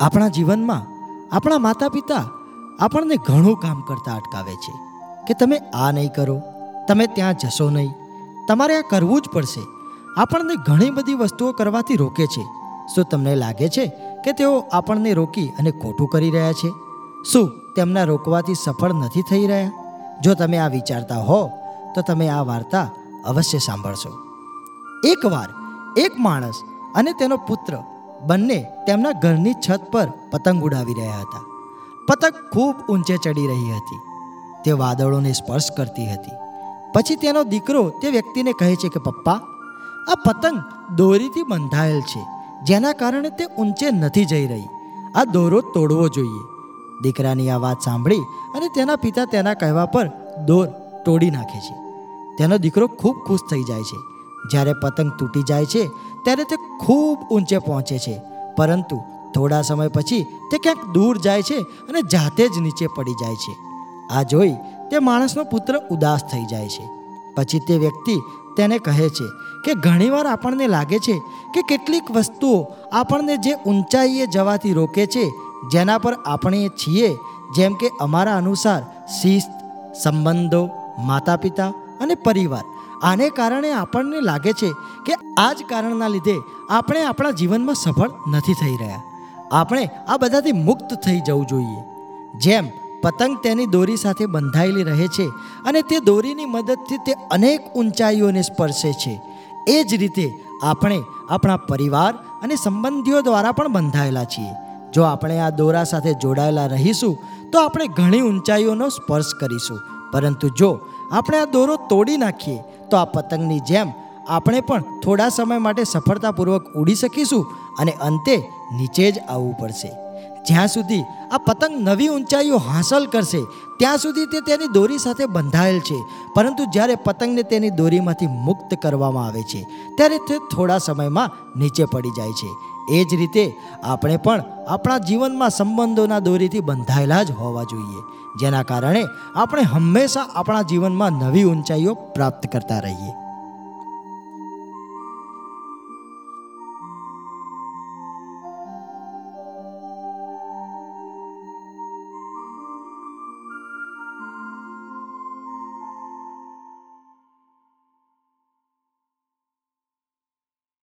આપણા જીવનમાં આપણા માતા પિતા આપણને ઘણું કામ કરતા અટકાવે છે કે તમે આ નહીં કરો, તમે ત્યાં જશો નહીં. તમારે આ કરવું જ પડશે. આપણને ઘણી બધી વસ્તુઓ કરવાથી રોકે છે. શું તમને લાગે છે કે તેઓ આપણને રોકી અને ખોટું કરી રહ્યા છે? શું તેમના રોકવાથી સફળ નથી થઈ રહ્યા? જો તમે આ વિચારતા હો, તો તમે આ વાર્તા અવશ્ય સાંભળશો. એકવાર એક માણસ અને તેનો પુત્ર બંને તેમના ઘરની છત પર પતંગ ઉડાવી રહ્યા હતા. પતંગ ખૂબ ઊંચે ચડી રહી હતી. તે વાદળોને સ્પર્શ કરતી હતી. પછી તેનો દીકરો તે વ્યક્તિને કહે છે કે, પપ્પા, આ પતંગ દોરીથી બંધાયેલ છે. જેના કારણે તે ઊંચે નથી જઈ રહી. આ દોરો તોડવો જોઈએ. દીકરાની આ વાત સાંભળી અને તેના પિતા તેના કહેવા પર દોર તોડી નાખે છે. તેનો દીકરો ખૂબ ખુશ થઈ જાય છે. જ્યારે પતંગ તૂટી જાય છે, ત્યારે તે ખૂબ ઊંચે પહોંચે છે. પરંતુ થોડા સમય પછી તે ક્યાંક દૂર જાય છે અને જાતે જ નીચે પડી જાય છે. આ જોઈ તે માણસનો પુત્ર ઉદાસ થઈ જાય છે. પછી તે વ્યક્તિ તેને કહે છે કે ઘણીવાર આપણને લાગે છે કે કેટલીક વસ્તુઓ આપણને જે ઊંચાઈએ જવાથી રોકે છે, જેના પર આપણે છીએ, જેમ કે અમારા અનુસાર શિસ્ત, સંબંધો માતા પિતા અને પરિવાર. આને કારણે આપણને લાગે છે કે આ જ કારણના લીધે આપણે આપણા જીવનમાં સફળ નથી થઈ રહ્યા. આપણે આ બધાથી મુક્ત થઈ જવું જોઈએ. જેમ પતંગ તેની દોરી સાથે બંધાયેલી રહે છે અને તે દોરીની મદદથી તે અનેક ઊંચાઈઓને સ્પર્શે છે. એ જ રીતે આપણે આપણા પરિવાર અને સંબંધીઓ દ્વારા પણ બંધાયેલા છીએ. જો આપણે આ દોરા સાથે જોડાયેલા રહીશું, તો આપણે ઘણી ઊંચાઈઓનો સ્પર્શ કરીશું. પરંતુ જો આપણે આ દોરો તોડી નાખીએ તો આ પતંગની જેમ આપણે પણ થોડા સમય માટે સફળતાપૂર્વક ઉડી શકીશું અને અંતે નીચે જ આવવું પડશે. જ્યાં સુધી આ પતંગ નવી ઊંચાઈઓ હાંસલ કરશે, ત્યાં સુધી તે તેની દોરી સાથે બંધાયેલ છે. પરંતુ જ્યારે પતંગને તેની દોરીમાંથી મુક્ત કરવામાં આવે છે, ત્યારે તે થોડા સમયમાં નીચે પડી જાય છે. એ જ રીતે આપણે પણ આપણા જીવનમાં સંબંધોના દોરીથી બંધાયેલા જ હોવા જોઈએ, જેના કારણે આપણે હંમેશા આપણા જીવનમાં નવી ઊંચાઈઓ પ્રાપ્ત કરતા રહીએ.